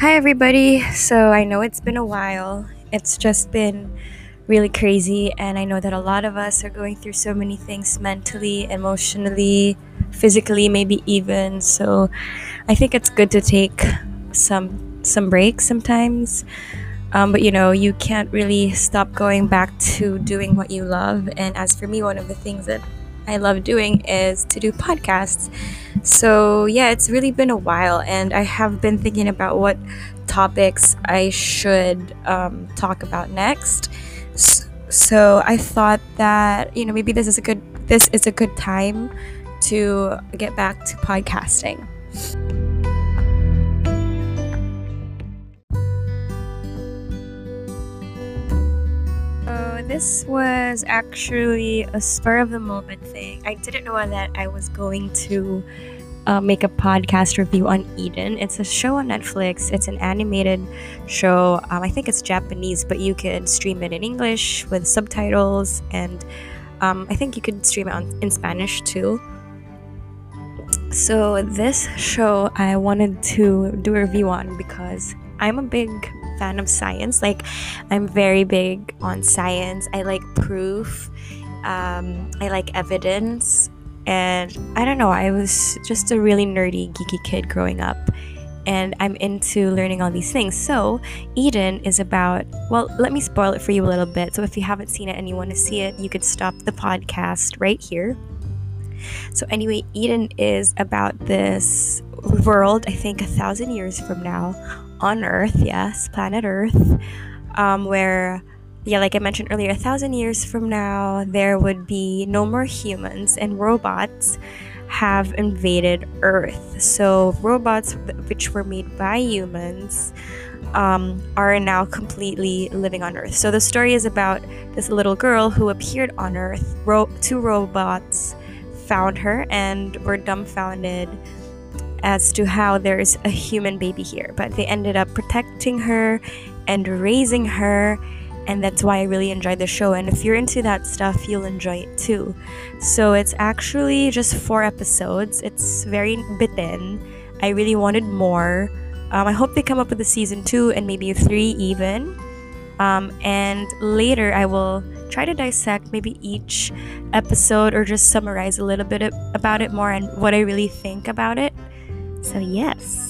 Hi, everybody. So, I know it's been a while. It's just been really crazy, and I know that a lot of us are going through so many things mentally, emotionally, physically, maybe even. So, I think it's good to take some some breaks sometimes. Um, but you know, you can't really stop going back to doing what you love. And as for me, one of the things that I love doing is to do podcasts. So, yeah, it's really been a while, and I have been thinking about what topics I should um, talk about next. So, I thought that, you know, maybe this is a good this is a good time to get back to podcasting. This was actually a spur of the moment thing. I didn't know that I was going to uh, make a podcast review on Eden. It's a show on Netflix. It's an animated show. Um, I think it's Japanese, but you could stream it in English with subtitles, and um, I think you could stream it on, in Spanish too. So this show I wanted to do a review on because I'm a big fan of science. Like, I'm very big on science. I like proof. Um, I like evidence. And I don't know, I was just a really nerdy, geeky kid growing up. And I'm into learning all these things. So, Eden is about, well, let me spoil it for you a little bit. So, if you haven't seen it and you want to see it, you could stop the podcast right here. So, anyway, Eden is about this world, I think a thousand years from now, on Earth, yes, planet Earth, um, where, yeah, like I mentioned earlier, a thousand years from now, there would be no more humans and robots have invaded Earth. So, robots which were made by humans um, are now completely living on Earth. So, the story is about this little girl who appeared on Earth. Ro- two robots found her and were dumbfounded as to how there's a human baby here, but they ended up protecting her and raising her, and that's why I really enjoyed the show. And if you're into that stuff, you'll enjoy it too. So it's actually just four episodes, it's very bitten. I really wanted more. Um, I hope they come up with a season two and maybe a three even. Um, and later, I will try to dissect maybe each episode or just summarize a little bit about it more and what I really think about it. So, yes.